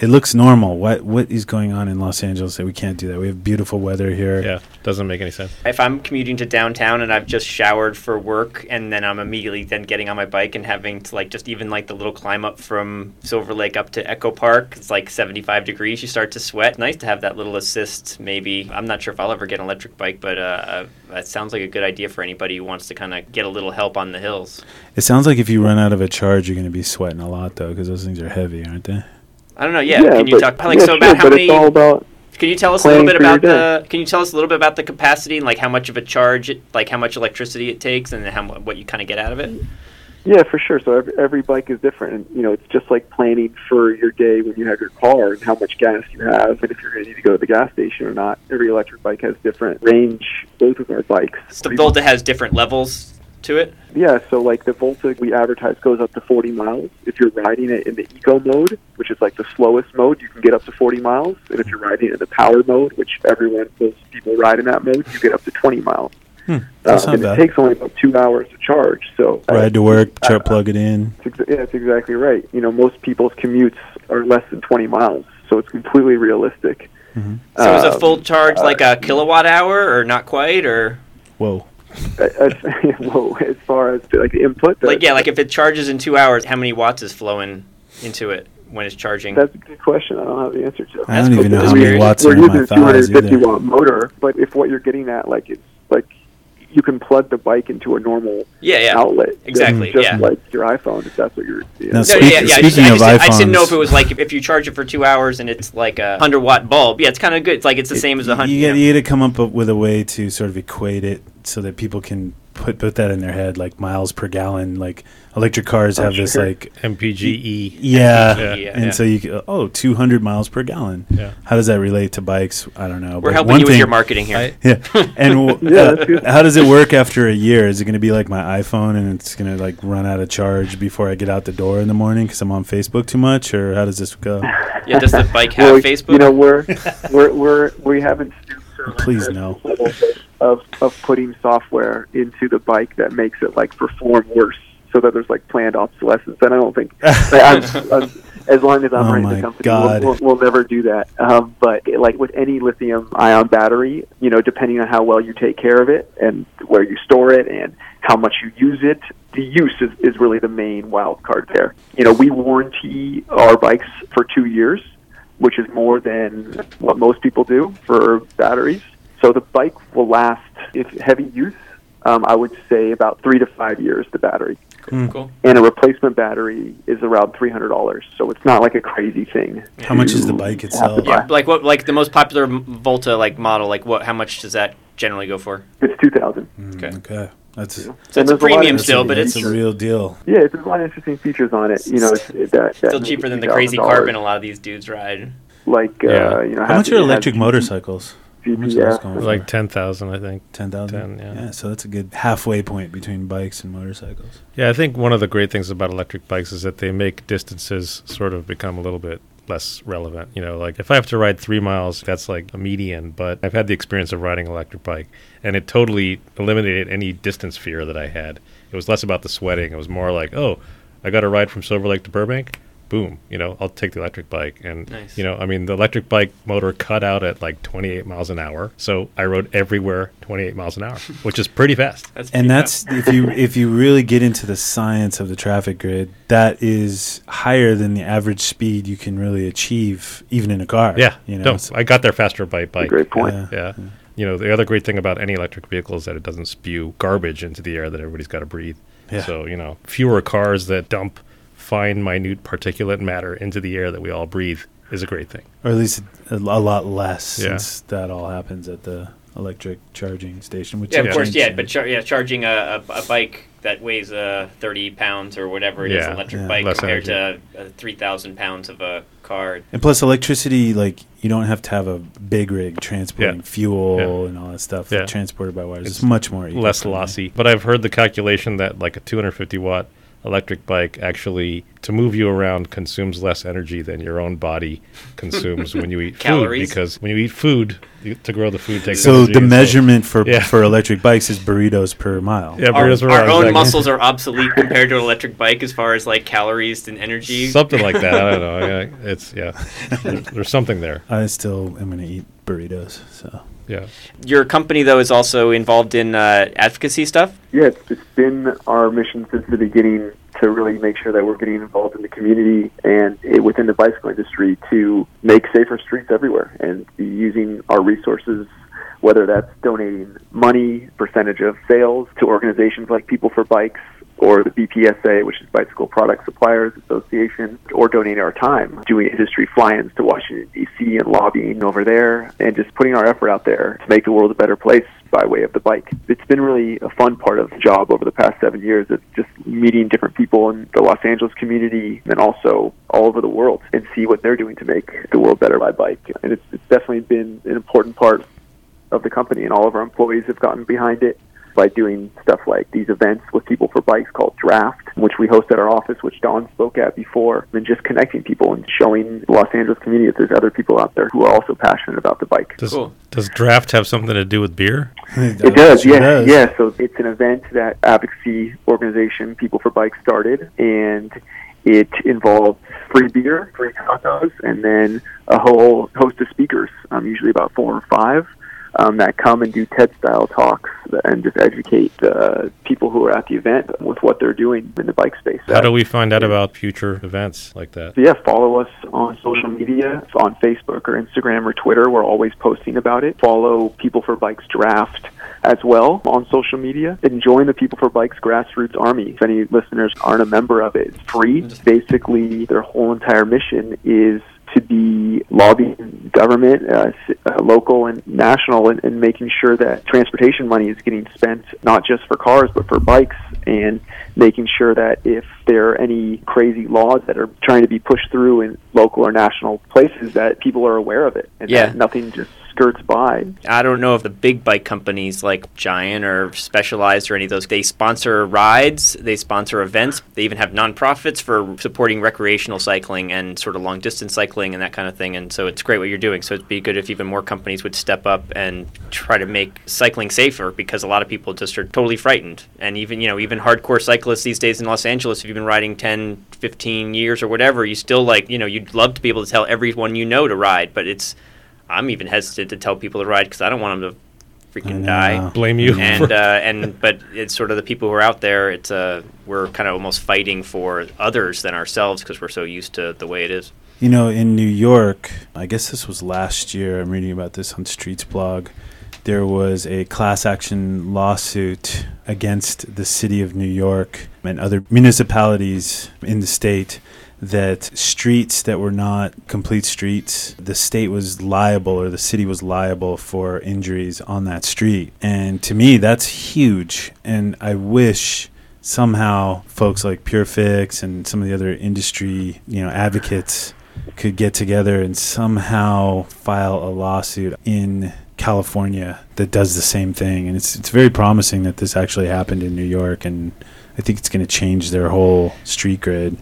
it looks normal. What what is going on in Los Angeles that we can't do that? We have beautiful weather here. Yeah, doesn't make any sense. If I'm commuting to downtown and I've just showered for work and then I'm immediately then getting on my bike and having to like just even like the little climb up from Silver Lake up to Echo Park, it's like 75 degrees. You start to sweat. Nice to have that little assist. Maybe I'm not sure if I'll ever get an electric bike, but uh, uh, that sounds like a good idea for anybody who wants to kind of get a little help on the hills. It sounds like if you run out of a charge, you're going to be sweating a lot though, because those things are heavy, aren't they? I don't know. Yeah. can you but- talk like yeah, so sure, about how many? About Can you tell us a little bit about the? Can you tell us a little bit about the capacity and like how much of a charge, it, like how much electricity it takes, and how what you kind of get out of it? Yeah, for sure. So every, every bike is different, and you know it's just like planning for your day when you have your car and how much gas you have, and if you're going to need to go to the gas station or not. Every electric bike has different range. Both of our bikes. The Volta has different levels to it. Yeah, so like the Volta we advertise goes up to 40 miles. If you're riding it in the eco mode, which is like the slowest mode, you can get up to 40 miles. And if you're riding it in the power mode, which everyone, most people ride in that mode, you get up to 20 miles. That's Um, and bad. it takes only about two hours to charge. So uh, Ride to work, uh, chart plug it in. That's ex- yeah, that's exactly right. You know, most people's commutes are less than 20 miles, so it's completely realistic. So is a Um, full charge like a kilowatt hour, or not quite, or Whoa. Uh, uh, as, well, as far as the, like the input, like yeah, like if it charges in two hours, how many watts is flowing into it when it's charging? That's a good question. I don't have the answer to. I don't cool. even know how many watts in my weird. watts We're using a 250 watt motor, but if what you're getting at, like, it's like you can plug the bike into a normal yeah, yeah. outlet, Exactly, just yeah. like your iPhone, if that's what you're. You Now, know. No, Speak- yeah, yeah. I just, I, speaking just, of I just didn't know if it was like if, if you charge it for two hours and it's like a hundred watt bulb. Yeah, it's kind of good. It's like it's the same as a hundred. You You get know. you got to come up with a way to sort of equate it so that people can put put that in their head, like miles per gallon. Like electric cars Oh, have this like MPGE. yeah, Yeah. Yeah, and yeah. so you go, oh 200 miles per gallon. Yeah. How does that relate to bikes? I don't know. We're but helping one you with your marketing here. I- Yeah, and w- Yeah, uh, how does it work after a year? Is it going to be like my iPhone and it's going to like run out of charge before I get out the door in the morning because I'm on Facebook too much, or how does this go? yeah, does the bike have Well, Facebook? You know, we're we're we're we haven't Please no. Of of putting software into the bike that makes it like perform worse, so that there's like planned obsolescence. And I don't think I'm, I'm, as long as I'm Oh running the company, we'll, we'll, we'll never do that. Um, but like with any lithium ion battery, you know, depending on how well you take care of it and where you store it and how much you use it, the use is, is really the main wild card there. You know, we warranty our bikes for two years, which is more than what most people do for batteries. So the bike will last, if heavy use, um, I would say about three to five years, the battery. Hmm. Cool. and a replacement battery is around three hundred dollars. So it's not like a crazy thing. How much is the bike itself? Yeah, like what? Like the most popular Volta like model. Like what? How much does that generally go for? It's two thousand. Mm, Okay. okay. That's So it's a there's a premium still, but that's it's a real deal. Yeah, it's there's a lot of interesting features on it. You know, it's, it, that, that still cheaper than the crazy carbon a lot of these dudes ride. Like Yeah. uh, you know, How much are electric GP motorcycles? How much are those GPS. going for? Like ten thousand, I think. ten thousand. 10, yeah. So that's a good halfway point between bikes and motorcycles. Yeah, I think one of the great things about electric bikes is that they make distances sort of become a little bit less relevant. You know, like if I have to ride three miles, that's like a median. But I've had the experience of riding an electric bike, and it totally eliminated any distance fear that I had. It was less about the sweating. It was more like, oh, I got to ride from Silver Lake to Burbank. Boom, you know, I'll take the electric bike. And, Nice. you know, I mean, the electric bike motor cut out at like 28 miles an hour. So I rode everywhere 28 miles an hour, which is pretty fast. That's And pretty that's if you if you really get into the science of the traffic grid, that is higher than the average speed you can really achieve, even in a car. Yeah, you know. no, so- I got there faster by bike. Great point. Yeah. Yeah. You know, the other great thing about any electric vehicle is that it doesn't spew garbage into the air that everybody's got to breathe. Yeah. So, you know, fewer cars that dump fine, minute particulate matter into the air that we all breathe is a great thing. or at least a, a lot less, Yeah. since that all happens at the electric charging station. Which Yeah, of they've course, yeah, but char- yeah, charging a, a, a bike that weighs uh, 30 pounds or whatever it is, Yeah, an electric yeah. bike Less compared to uh, 3,000 pounds of a car. And plus, electricity, like you don't have to have a big rig transporting Yeah. fuel Yeah. and all that stuff Yeah. transported by wires. It's, It's much more Less lossy. But I've heard the calculation that like a 250 watt electric bike actually to move you around consumes less energy than your own body consumes when you eat food Calories? because when you eat food you, to grow the food takes So energy, the and measurement for Yeah. for electric bikes is burritos per mile. yeah, Our, burritos per our hour, own exactly. muscles are obsolete compared to an electric bike as far as like calories and energy. something like that. I don't know. Yeah, it's yeah. There's, there's something there. I still am going to eat burritos. So Yeah. Your company, though, is also involved in uh, advocacy stuff. Yeah, it's, it's been our mission since the beginning to really make sure that we're getting involved in the community and eh, within the bicycle industry to make safer streets everywhere and using our resources, whether that's donating money, percentage of sales to organizations like People for Bikes or the BPSA, which is Bicycle Product Suppliers Association, or donating our time doing industry fly-ins to Washington, D.C. and lobbying over there and just putting our effort out there to make the world a better place by way of the bike. It's been really a fun part of the job over the past seven years. It's just meeting different people in the Los Angeles community and also all over the world and see what they're doing to make the world better by bike. And it's, it's definitely been an important part of the company, and all of our employees have gotten behind it by doing stuff like these events with people for bikes called Draft, which we host at our office, which Don spoke at before, and just connecting people and showing the Los Angeles community that there's other people out there who are also passionate about the bike. Does Cool. does draft have something to do with beer? It does, Sure yeah, does. yeah. So it's an event that advocacy organization People for Bikes started, and it involves free beer, free tacos, and then a whole host of speakers, um, usually about four or five, um, that come and do TED-style talks and just educate uh, people who are at the event with what they're doing in the bike space. How do we find out about future events like that? So yeah, follow us on social media, on Facebook or Instagram or Twitter. We're always posting about it. Follow People for Bikes Draft as well on social media. And join the People for Bikes Grassroots Army. If any listeners aren't a member of it, it's free. Basically, their whole entire mission is to be lobbying government, uh, uh, local and national, and, and making sure that transportation money is getting spent not just for cars but for bikes, and making sure that if there are any crazy laws that are trying to be pushed through in local or national places, that people are aware of it and Yeah. that nothing just skirts by. I don't know if the big bike companies like Giant or Specialized or any of those, they sponsor rides, they sponsor events, they even have nonprofits for supporting recreational cycling and sort of long distance cycling and that kind of thing. And so it's great what you're doing. So it'd be good if even more companies would step up and try to make cycling safer because a lot of people just are totally frightened. And even, you know, even hardcore cyclists these days in Los Angeles, if you've been riding 10, 15 years or whatever, you still like, you know, you'd love to be able to tell everyone you know to ride, but it's, I'm even hesitant to tell people to ride because I don't want them to freaking die. Blame you. And uh, and but it's sort of the people who are out there. It's uh, we're kind of almost fighting for others than ourselves because we're so used to the way it is. You know, in New York, I guess this was last year. I'm reading about this on Streetsblog. there was a class action lawsuit against the city of New York and other municipalities in the state that streets that were not complete streets, the state was liable or the city was liable for injuries on that street. And to me, that's huge. And I wish somehow folks like PureFix and some of the other industry, you know, advocates could get together and somehow file a lawsuit in California that does the same thing. And it's it's very promising that this actually happened in New York and I think it's going to change their whole street grid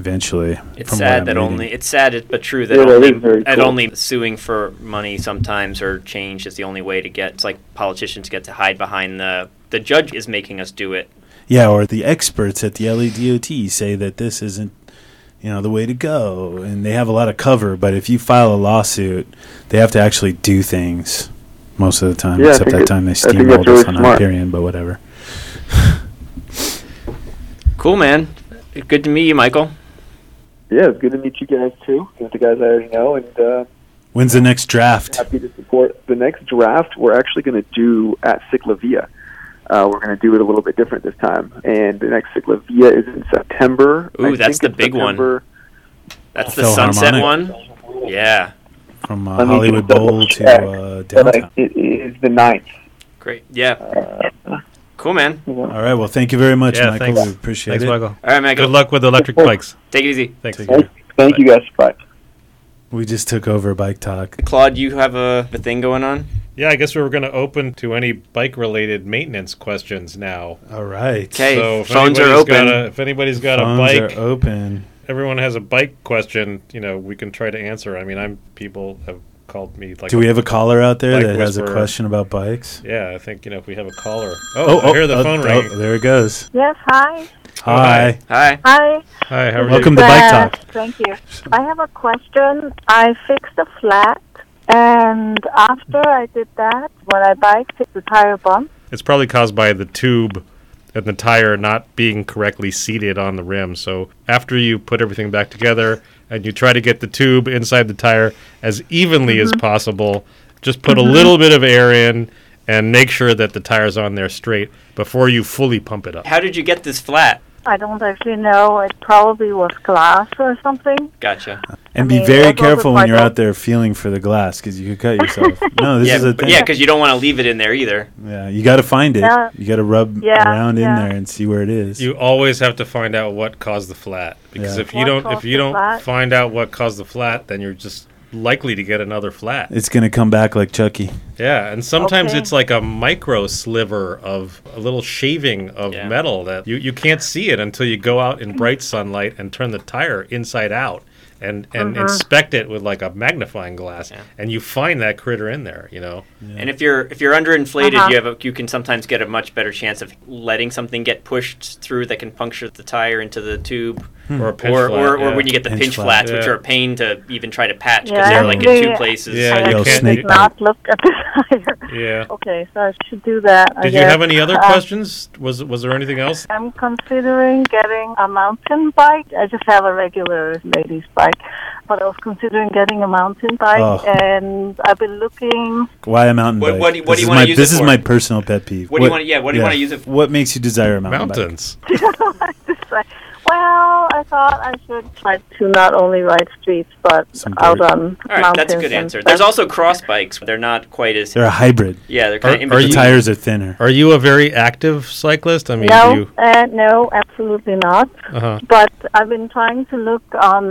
eventually. It's sad that reading. only it's sad but true that Yeah, only is very that cool. only suing for money sometimes or change is the only way to get. It's like politicians get to hide behind the the judge is making us do it. Yeah, or the experts at the LADOT say that this isn't, you know, the way to go, and they have a lot of cover. But if you file a lawsuit, they have to actually do things most of the time. Yeah, except that it- time they steamrolled that's really us on smart. Hyperion, but whatever. Cool, man. Good to meet you, Michael. Yeah, it's good to meet you guys too. With the guys I already know, and uh, When's the next draft? happy to support the next draft. We're actually going to do at Ciclavia. Uh, we're going to do it a little bit different this time, and the next Ciclavia is in September. Ooh, I that's the it's big one. That's the sunset one. Yeah, From uh, Hollywood just double Bowl to check. uh, But I, downtown. it is the ninth. great. Yeah, Uh, cool, man. All right. Well, thank you very much, Yeah, Michael. thanks. We appreciate it. Thanks, it. Michael. All right, Michael. Good luck with electric bikes. Take it easy. Thanks. Take thank, thank you guys. Bye. We just took over Bike Talk. Claude, you have a, a thing going on? Yeah, I guess we were going to open to any bike-related maintenance questions now. All right. Okay. So if phones are open. A, if anybody's got Phones a bike, are open. everyone has a bike question. You know, we can try to answer. I mean, I'm people have called me like. Do we have a caller out there Bike that has a question about bikes? Yeah, I think you know if we have a caller. Oh, I hear the oh, phone oh, ringing. there it goes. Yes, hi. Hi. Hi. Hi. Hi, how are Welcome you? to Bike Uh, Talk. Thank you. I have a question. I fixed a flat, and after I did that, when I biked, the tire bump. It's probably caused by the tube and the tire not being correctly seated on the rim. So after you put everything back together and you try to get the tube inside the tire as evenly as mm-hmm. possible, just put a mm-hmm. little bit of air in and make sure that the tire's on there straight before you fully pump it up. How did you get this flat? I don't actually know. It probably was glass or something. Gotcha. And I be mean, very careful when you're out there feeling for the glass because you could cut yourself. no, this yeah, is a but thing. yeah, because you don't want to leave it in there either. Yeah, you got to find it. Yeah. You got to rub Yeah, around in there and see where it is. You always have to find out what caused the flat because Yeah. if you What don't if you don't find out what caused the flat, then you're just likely to get another flat. it's gonna come back like Chucky. Yeah, and sometimes Okay. it's like a micro sliver of a little shaving of Yeah. metal that you, you can't see it until you go out in bright sunlight and turn the tire inside out and, and inspect it with like a magnifying glass Yeah. and you find that critter in there, you know. And if you're if you're underinflated, Uh-huh. you have a, you can sometimes get a much better chance of letting something get pushed through that can puncture the tire into the tube, Or a pinch or flat, or, yeah. or when you get the Pinch pinch, flat. flats, which Yeah. are a pain to even try to patch because Yeah, they're like in two places. Yeah, I you actually can't- did not look at the tire. Yeah. Okay, so I should do that. I Did you have any other Uh, questions? Was was there anything else? I'm considering getting a mountain bike. I just have a regular ladies bike, but I was considering getting a mountain bike, Oh. and I've been looking. Why a mountain bike? what do you- what This do you is wanna my- use This it is for? my personal pet peeve. What do you wanna- yeah, what do you wanna use it for? What makes you desire a mountain bike? Mountains. well, I thought I should try to not only ride streets, but Some out dirt. on All right, mountains. that's a good answer. There's also cross bikes. They're not quite as They're a hybrid. yeah. They're kind Are- of in are The between. tires are thinner. Are you a very active cyclist? I mean, no, you uh, no, absolutely not. uh-huh. But I've been trying to look on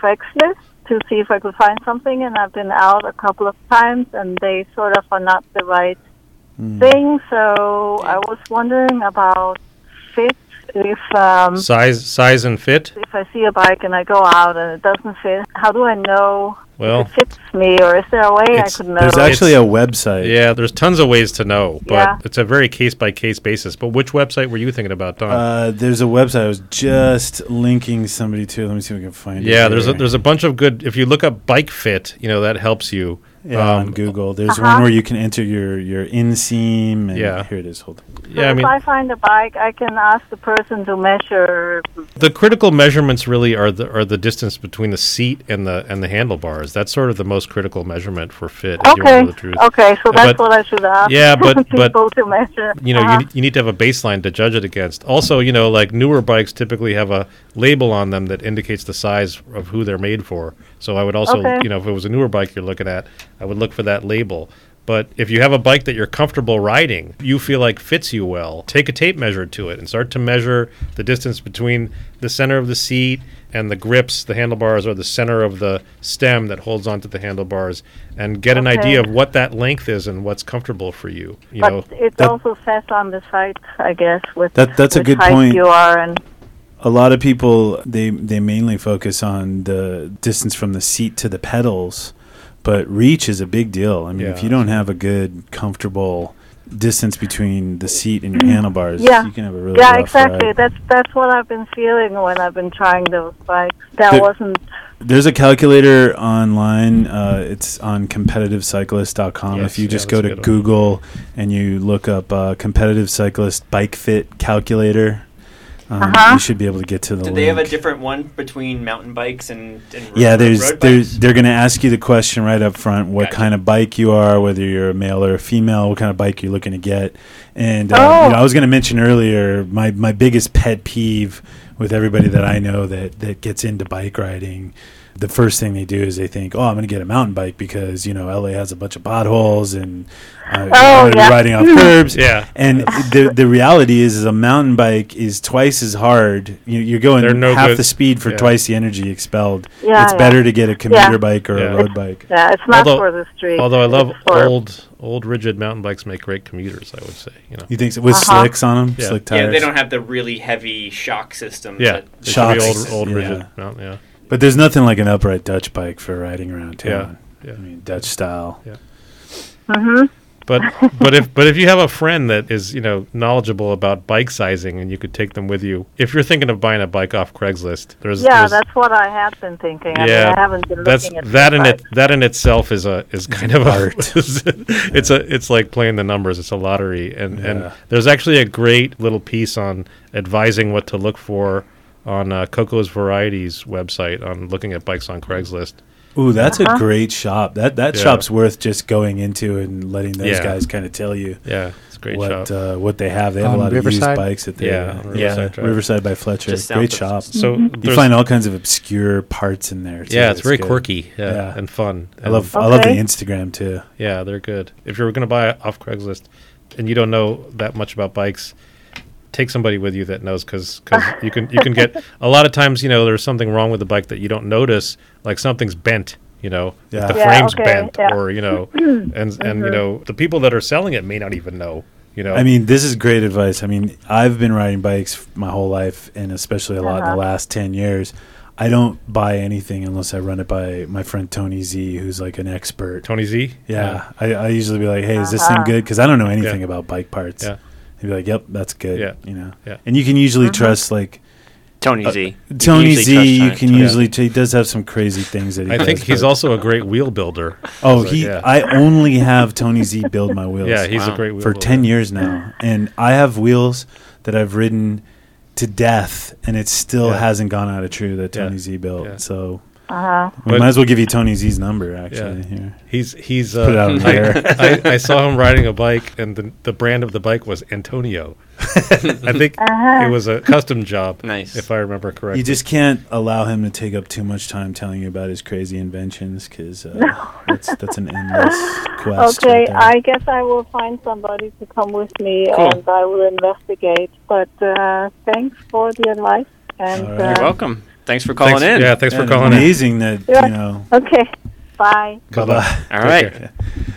Craigslist to see if I could find something, and I've been out a couple of times, and they sort of are not the right Hmm. thing. So I was wondering about fit. If um, size size and fit? if I see a bike and I go out and it doesn't fit, how do I know Well, if it fits me, or is there a way I could know? There's actually a website. Yeah, there's tons of ways to know, but Yeah. it's a very case by case basis. But which website were you thinking about, Don? Uh, there's a website I was just linking somebody to. Let me see if we can find it. yeah, there's a, there's a bunch of good. If you look up Bike Fit, you know that helps you. Yeah, Um, on Google. There's Uh-huh. one where you can enter your your inseam. And Yeah. here it is. Hold on. Yeah, I if mean, I find a bike, I can ask the person to measure. the critical measurements really are the are the distance between the seat and the and the handlebars. That's sort of the most critical measurement for fit. if you Okay, know the truth. okay, so that's But- what I should ask. Yeah, but- but- people to measure. you know, Uh-huh. you, you need to have a baseline to judge it against. Also, you know, like newer bikes typically have a label on them that indicates the size of who they're made for. So I would also, Okay. you know, if it was a newer bike you're looking at, I would look for that label. But if you have a bike that you're comfortable riding, you feel like fits you well, take a tape measure to it and start to measure the distance between the center of the seat and the grips, the handlebars, or the center of the stem that holds onto the handlebars, and get an idea of what that length is and what's comfortable for you. You but know, it that- also says on the site, I guess, with That- that's a good height point. you are and a lot of people they they mainly focus on the distance from the seat to the pedals, but reach is a big deal. I mean, if you don't have a good, comfortable distance between the seat and your handlebars, Yeah. you can have a really yeah, rough exactly. ride. That's that's what I've been feeling when I've been trying those bikes. That There- wasn't. There's a calculator online. Uh, it's on competitivecyclist.com. Yes, if you yeah, just that's go to good one. Google and you look up uh, competitive cyclist bike fit calculator, um, Uh-huh. you should be able to get to the Do link. they have a different one between mountain bikes and, and ro- Yeah, there's road there's bikes? they're going to ask you the question right up front: what Gotcha. kind of bike you are, whether you're a male or a female, what kind of bike you're looking to get. And uh, Oh. you know, I was going to mention earlier my my biggest pet peeve with everybody that I know that that gets into bike riding. The first thing they do is they think, "Oh, I'm going to get a mountain bike because you know LA has a bunch of potholes and uh, Oh, yeah. riding off curbs." Yeah. And the the reality is, is a mountain bike is twice as hard. You, you're going no half good- the speed for yeah. twice the energy expelled. Yeah, it's yeah. better to get a commuter Yeah. bike or Yeah. a road bike. Yeah, it's not Although- for the street. Although I love It's for- old, old rigid mountain bikes make great commuters. I would say, you know. You think so? with Uh-huh. slicks on them, Yeah. slick Yeah, they don't have the really heavy shock system. Yeah, that- they should be Shocks. old, old Yeah. rigid mountain. Yeah, But there's nothing like an upright Dutch bike for riding around town. Yeah, yeah. I mean Dutch style. Mhm. but but if but if you have a friend that is you know knowledgeable about bike sizing and you could take them with you, if you're thinking of buying a bike off Craigslist, there's Yeah, there's, that's what I have been thinking. I Yeah, mean, I haven't been that's looking at that the in it that in itself is a is kind of art. a it's a it's like playing the numbers it's a lottery and Yeah. and there's actually a great little piece on advising what to look for on uh, Coco's Variety's website on looking at bikes on Craigslist Ooh, that's Uh-huh. a great shop. That that Yeah. shop's worth just going into and letting those Yeah. guys kind of tell you yeah it's a great what shop uh, what they have. They have On a lot Riverside? of used bikes at the Yeah, on yeah, Riverside Drive. Riverside by Fletcher. Just great shop. so You find all kinds of obscure parts in there. Too. yeah it's very good. quirky yeah, Yeah. and fun I love I love the Instagram too. Yeah, they're good. If you're going to buy off Craigslist and you don't know that much about bikes, take somebody with you that knows because you can you can get a lot of times you know there's something wrong with the bike that you don't notice like something's bent you know Yeah. if the Yeah, frame's okay, bent yeah. or you know and and you know the people that are selling it may not even know you know I mean, this is great advice. I mean, I've been riding bikes my whole life, and especially a lot in Uh-huh. the last ten years. I don't buy anything unless I run it by my friend Tony Z, who's like an expert. Tony Z Yeah, I, I usually be like, "Hey, is this thing Uh-huh. good?" Because I don't know anything Yeah. about bike parts. Yeah. He'd be like, "Yep, that's good." Yeah. you know. Yeah. And you can usually Uh-huh. trust like Tony Uh, Z. You can Tony usually Z. You can Tony- usually t- he does have some crazy things that he I think does, he's also a great wheel builder Oh, So, he! yeah. I only have Tony Z build my wheels. yeah he's Wow. a great wheel for builder. 10 years now and i have wheels that i've ridden to death and it still Yeah. hasn't gone out of true that Yeah. tony z built Yeah. so Uh-huh. we But- might as well give you tony z's number actually Yeah. here he's he's Put it uh, out in the air. I, I, I saw him riding a bike, and the, the brand of the bike was Antonio. I think Uh-huh. it was a custom job, Nice. if I remember correctly. you just can't allow him to take up too much time telling you about his crazy inventions because uh, that's that's an endless quest Okay, right. I guess I will find somebody to come with me Cool. and I will investigate. But uh, thanks for the advice. And All You're uh, welcome. Thanks for calling Thanks- in. Yeah, thanks Yeah, for calling in. amazing that Yeah. you know okay, bye. bye-bye All right. care.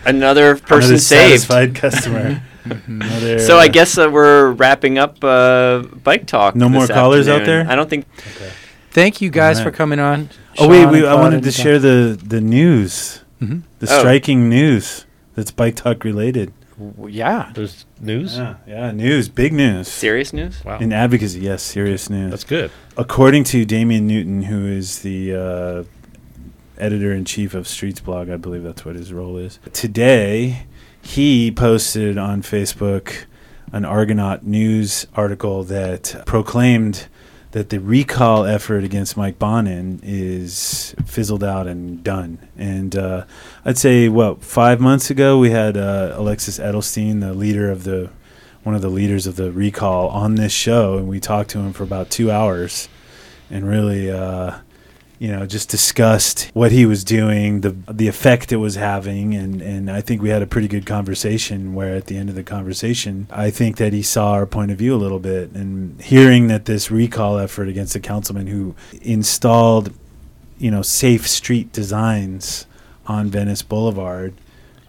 Another person Another saved. satisfied customer Another, So I uh, guess uh, we're wrapping up uh, bike talk. No this more callers out there? I don't think. Okay. Thank you guys All for coming on. Oh wait, Sean we, I wanted to share the the news, Mhm. the Oh. striking news that's bike talk related. W- Yeah. There's news. Yeah, yeah, news, big news. Serious news? Wow, In advocacy, yes, serious news. that's good. According to Damien Newton, who is the uh, editor in chief of Streetsblog. I believe that's what his role is. Today, he posted on Facebook an Argonaut News article that proclaimed that the recall effort against Mike Bonin is fizzled out and done. And uh, I'd say, what five months ago we had uh, Alexis Edelstein, the leader of the one of the leaders of the recall, on this show, and we talked to him for about two hours, and really. Uh, you know, just discussed what he was doing, the the effect it was having, and, and I think we had a pretty good conversation. Where at the end of the conversation, I think that he saw our point of view a little bit, and hearing that this recall effort against a councilman who installed, you know, safe street designs on Venice Boulevard,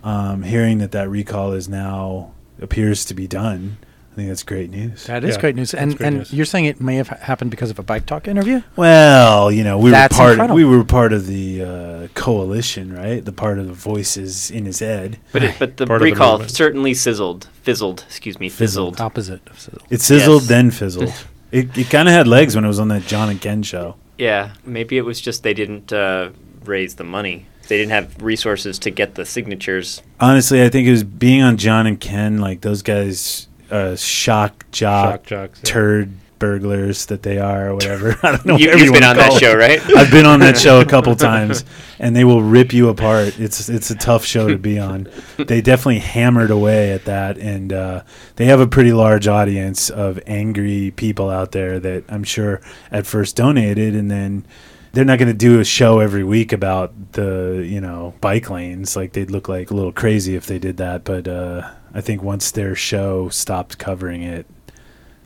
um, hearing that that recall is now appears to be done. I think that's great news. That is Yeah, great news. And great and news. you're saying it may have ha- happened because of a bike talk interview? Well, you know, we That's were part. incredible. we were part of the uh, coalition, right? The part of the voices in his head. But it, but the Part of the recall movement. certainly sizzled, fizzled. Excuse me, Fizzled. fizzled. Opposite of sizzle. It sizzled, Yes. then fizzled. it it kind of had legs when it was on that John and Ken show. Yeah, maybe it was just they didn't uh, raise the money. They didn't have resources to get the signatures. Honestly, I think it was being on John and Ken, like those guys, uh, shock jock, Shock jocks. yeah. turd burglars that they are, or whatever. I don't know. You, you've been on that it. show, right? I've been on that show a couple times, and they will rip you apart. It's it's a tough show to be on. They definitely hammered away at that, and uh, they have a pretty large audience of angry people out there that I'm sure at first donated, and then they're not going to do a show every week about the you know bike lanes. Like they'd look like a little crazy if they did that. But uh, I think once their show stopped covering it,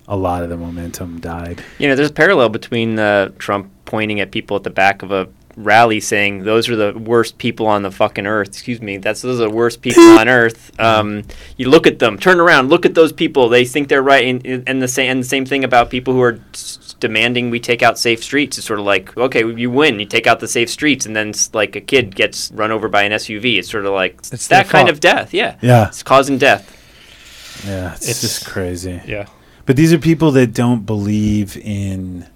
a lot of the momentum died. You know, there's a parallel between uh, Trump pointing at people at the back of a rally saying those are the worst people on the fucking earth. Excuse me, that's those are the worst people on earth. Um, you look at them, turn around, look at those people. They think they're right, and, and the same and the same thing about people who are s- demanding we take out safe streets. It's sort of like okay, you win, you take out the safe streets, and then s- like a kid gets run over by an SUV. It's sort of like It's their that kind fault. of death. Yeah, Yeah, it's causing death. yeah, it's, It's- just crazy. Yeah. But these are people that don't believe in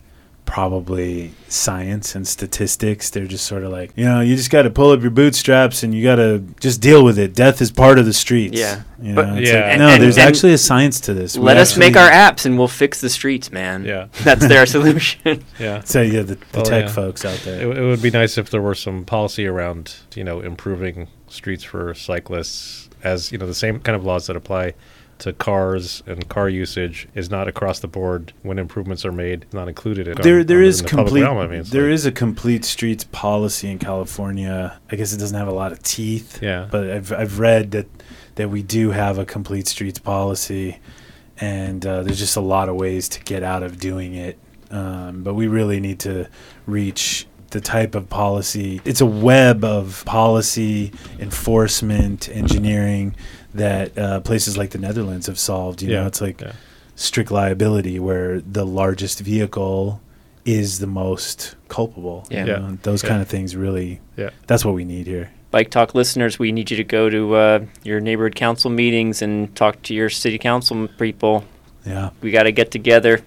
probably science and statistics. They're just sort of like, you know, you just got to pull up your bootstraps and you got to just deal with it. Death is part of the streets. Yeah. You But- know, it's Yeah. like, And- no, and- there's and actually a science to this. We Let us make our apps, and we'll fix the streets, man. Yeah. that's their solution. Yeah. So yeah, the, the Oh, tech yeah. folks out there. w- it would be nice if there were some policy around, you know, improving streets for cyclists, as you know, the same kind of laws that apply to cars and car usage is not across the board when improvements are made, not included. In, there, there is the complete. realm. I mean, there like- is a complete streets policy in California. I guess it doesn't have a lot of teeth. Yeah. but I've I've read that that we do have a complete streets policy, and uh, there's just a lot of ways to get out of doing it. Um, but we really need to reach the type of policy. It's a web of policy, enforcement, engineering that uh, places like the Netherlands have solved. You Yeah, know, it's like yeah. strict liability where the largest vehicle is the most culpable. Yeah. You Yeah. know, those Yeah. kind of things really. Yeah. That's what we need here. Bike Talk listeners, we need you to go to uh, your neighborhood council meetings and talk to your city council people. Yeah. We got to get together.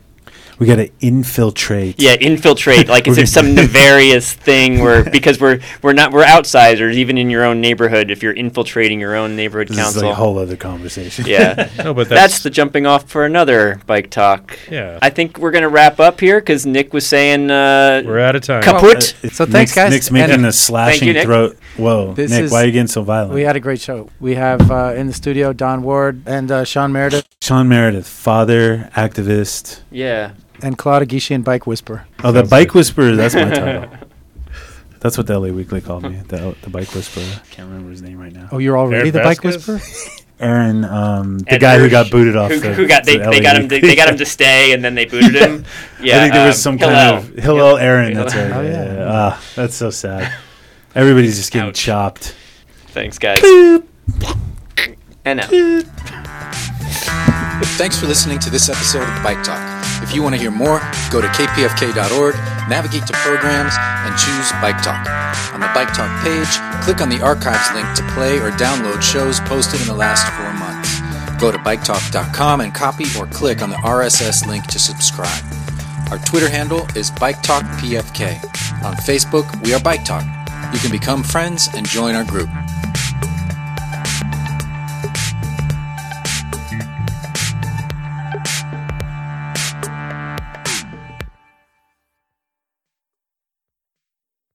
We got to infiltrate. Yeah, infiltrate like We're it's some nefarious thing where because we're we're not we're outsiders even in your own neighborhood if you're infiltrating your own neighborhood This is council. like a whole other conversation. yeah. No, but That's, that's, the jumping off for another bike talk. Yeah. I think we're gonna wrap up here because Nick was saying uh, we're out of time. Kaput. Uh, So thanks, Nick's, guys. Nick's making And- a slashing you, Nick. throat. Whoa, This Nick, is- why are you getting so violent? We had a great show. We have uh, in the studio Don Ward and uh, Sean Meredith Sean Meredith, father, activist. yeah. And Claude Aguishian Bike Whisperer. Oh, the bike whisperer. That's my title. That's what the LA Weekly called me. The, the bike whisperer. I can't remember his name right now. Oh, you're already Aaron the Bike Whisperer? Aaron, um, the Ed guy who got booted off. Who, the, who got they, the they got him to, they got him to stay and then they booted him. Yeah, I think there was um, some kind of Hillel Aron. That's right. Oh, yeah. yeah. yeah. Ah, that's so sad. Everybody's just getting Ouch. chopped. Thanks, guys. and now. Thanks for listening to this episode of Bike Talk. If you want to hear more, go to kpfk.org, navigate to programs, and choose Bike Talk. On the Bike Talk page, click on the archives link to play or download shows posted in the last four months. Go to biketalk.com and copy or click on the RSS link to subscribe. Our Twitter handle is BikeTalkPFK. On Facebook, we are Bike Talk. You can become friends and join our group.